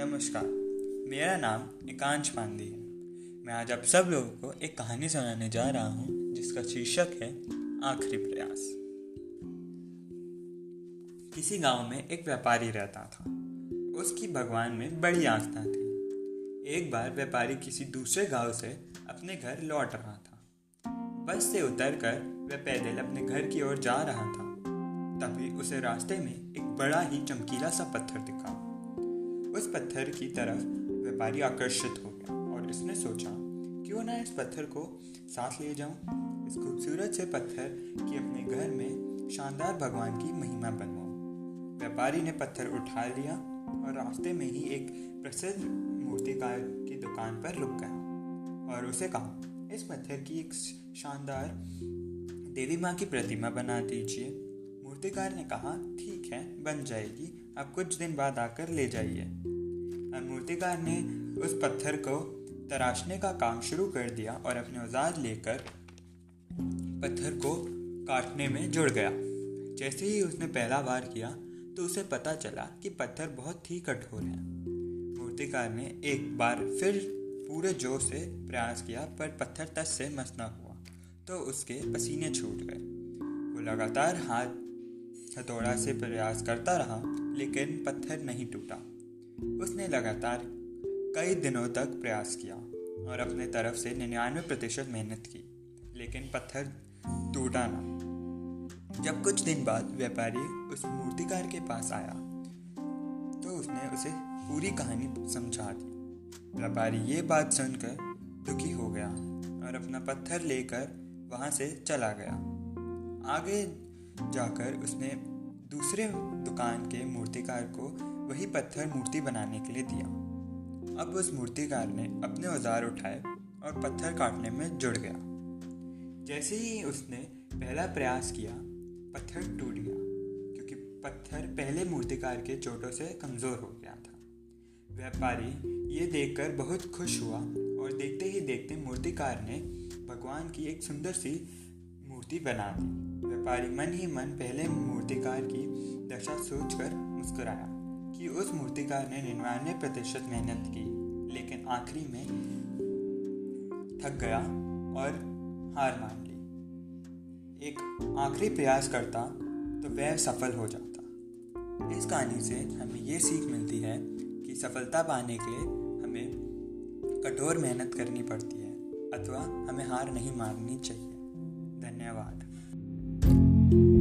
नमस्कार। मेरा नाम एकांश पांडे है। मैं आज आप सब लोगों को एक कहानी सुनाने जा रहा हूँ, जिसका शीर्षक है, आखिरी प्रयास। किसी गाँव में एक व्यापारी रहता था। उसकी भगवान में बड़ी आस्था थी। एक बार व्यापारी किसी दूसरे गाँव से अपने घर लौट रहा था। बस से उतरकर वह पैदल अपने घर की ओर जा रहा था। तभी उसे रास्ते में एक बड़ा ही चमकीला सा पत्थर दिखा। उस पत्थर की तरफ़ व्यापारी आकर्षित हो गया और इसने सोचा, क्यों ना इस पत्थर को साथ ले जाऊँ? इस खूबसूरत से पत्थर की अपने घर में शानदार भगवान की महिमा बनवाऊं। व्यापारी ने पत्थर उठा लिया और रास्ते में ही एक प्रसिद्ध मूर्तिकार की दुकान पर रुक गया और उसे कहा, इस पत्थर की एक शानदार देवी माँ की प्रतिमा बना दीजिए। मूर्तिकार ने कहा, ठीक है, बन जाएगी। अब कुछ दिन बाद आकर ले जाइए। मूर्तिकार ने उस पत्थर को तराशने का काम शुरू कर दिया और अपने औज़ार लेकर पत्थर को काटने में जुड़ गया। जैसे ही उसने पहला बार किया तो उसे पता चला कि पत्थर बहुत ही कठोर है। मूर्तिकार ने एक बार फिर पूरे ज़ोर से प्रयास किया, पर पत्थर तस से मस न हुआ तो उसके पसीने छूट गए। वो लगातार हाथ हथौड़ा से प्रयास करता रहा लेकिन पत्थर नहीं टूटा। उसने लगातार कई दिनों तक प्रयास किया और अपने तरफ़ से निन्यानवे प्रतिशत मेहनत की, लेकिन पत्थर टूटा ना। जब कुछ दिन बाद व्यापारी उस मूर्तिकार के पास आया तो उसने उसे पूरी कहानी समझा दी। व्यापारी ये बात सुनकर दुखी हो गया और अपना पत्थर लेकर वहाँ से चला गया। आगे जाकर उसने दूसरे दुकान के मूर्तिकार को वही पत्थर मूर्ति बनाने के लिए दिया। अब उस मूर्तिकार ने अपने औज़ार उठाए और पत्थर काटने में जुड़ गया। जैसे ही उसने पहला प्रयास किया, पत्थर टूट गया, क्योंकि पत्थर पहले मूर्तिकार के चोटों से कमज़ोर हो गया था। व्यापारी ये देखकर बहुत खुश हुआ और देखते ही देखते मूर्तिकार ने भगवान की एक सुंदर सी मूर्ति बना दी। व्यापारी मन ही मन पहले मूर्तिकार की दशा सोचकर मुस्कुराया कि उस मूर्तिकार ने निन्यानवे प्रतिशत मेहनत की, लेकिन आखिरी में थक गया और हार मान ली। एक आखिरी प्रयास करता तो वह सफल हो जाता। इस कहानी से हमें ये सीख मिलती है कि सफलता पाने के लिए हमें कठोर मेहनत करनी पड़ती है, अथवा हमें हार नहीं माननी चाहिए। धन्यवाद। Thank you.